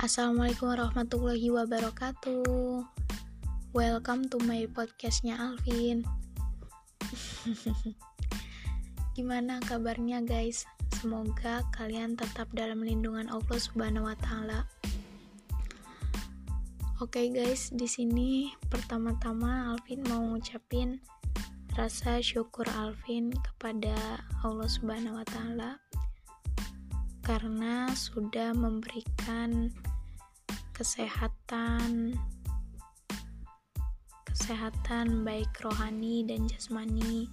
Assalamualaikum warahmatullahi wabarakatuh Welcome to my podcastnya Alvin Gimana kabarnya guys? Semoga kalian tetap dalam lindungan Allah Subhanahu wa taala. Oke guys, di sini pertama-tama Alvin mau ngucapin rasa syukur Alvin kepada Allah Subhanahu wa taala karena sudah memberikan kesehatan kesehatan baik rohani dan jasmani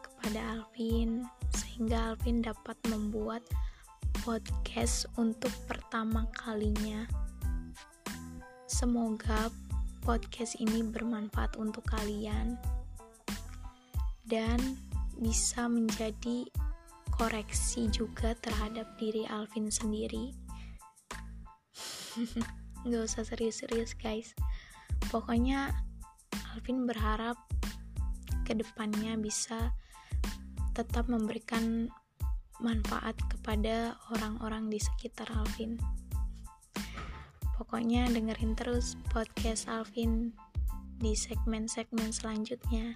kepada Alvin sehingga Alvin dapat membuat podcast untuk pertama kalinya. Semoga podcast ini bermanfaat untuk kalian dan bisa menjadi koreksi juga terhadap diri Alvin sendiri. nggak usah serius-serius guys. Pokoknya Alvin berharap ke depannya bisa tetap memberikan manfaat kepada orang-orang di sekitar Alvin. Pokoknya dengerin terus podcast Alvin di segmen-segmen selanjutnya